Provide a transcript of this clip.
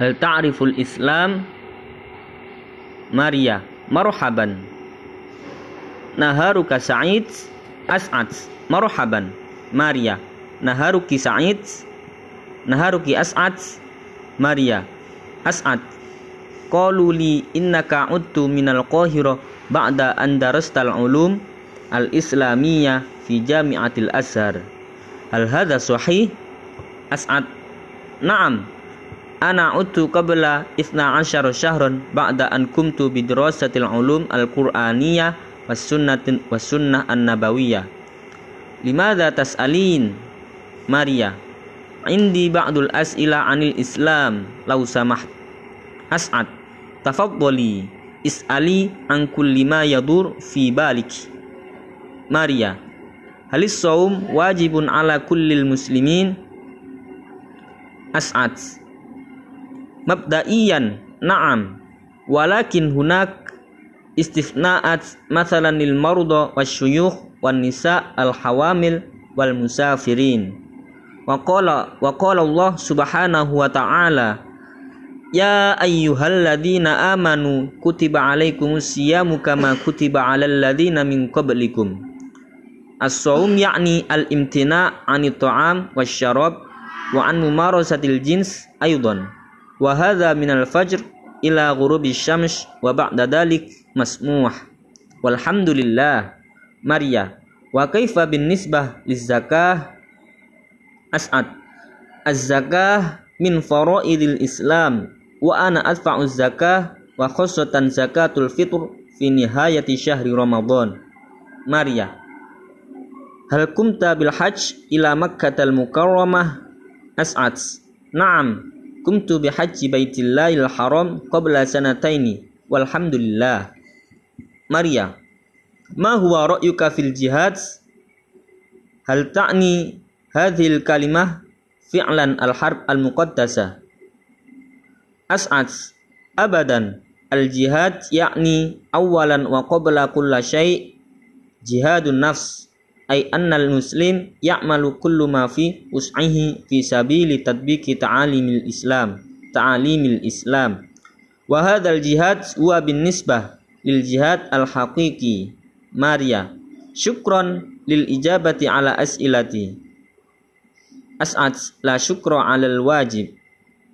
Hal ta'riful Islam? Maria, marhaban. Naharuka Sa'id? As'ad, marhaban. Maria, naharuki Sa'id? Naharuki As'ad? Maria, As'ad. Qalu li innaka udtu minal qahira ba'da an darastal ulum al-islamiyah fi jami'atil azhar. Hal hadha sahih? As'ad. Naam. Ana udtu qabla 12 syahran ba'da an kumtu bi dirasatil ulum al-qur'aniyah was sunnatin was sunnah an-nabawiyah. Limadha tas'alin? Maria. Indi ba'dul as'ila 'anil Islam law samaht. As'ad. Tafaddali is'ali an kulli ma yadur fi balik. Maria. Halis saum wajibun ala kullil muslimin? As'ad. Mabda'iyan na'am. Walakin hunak istifna'at mathalan lil marudha wasyuyukh wan nisa al hawamil wal musafirin. Wa qala wa qala Allah Subhanahu wa ta'ala Ya ayyuhalladzina amanu kutiba alaikumus siyamu kama kutiba alal ladzina min qablikum. As-shaum yakni al-imtina' 'ani ta'am wasyarab wa an mumarasatil jins aydan. Wa hadza minal fajr ila ghurubi syams wa ba'da dalik masmuh. Walhamdulillah. Maria. Wa kaifa bin nisbah liz zakah? As'ad. Az-zakah min faraidil Islam wa ana adfa'u zakah wa khussatan zakatul fitr fi nihayati syahri Ramadan. Maria. Hal kumta Kumtu bi hajji Baitillahil Haram qabla sanataini. Walhamdulillah. Maria. Ma huwa ra'yuka fil jihad? Hal ta'ni hadhil kalimah fi'lan al-harb al-muqaddasah? As'ad. Abadan. Al-jihad yakni awalan wa qabla kulla syai' jihadun nafs ay annal muslim ya'malu kullu ma fi us'ihi fi sabili tadbiki ta'alimil islam ta'alimil islam. Wa hadzal jihad huwa bin nisbah lil jihad al haqiqi Maria. Syukron lil ijabati ala as'ilati. As'ad la syukra ala al wajib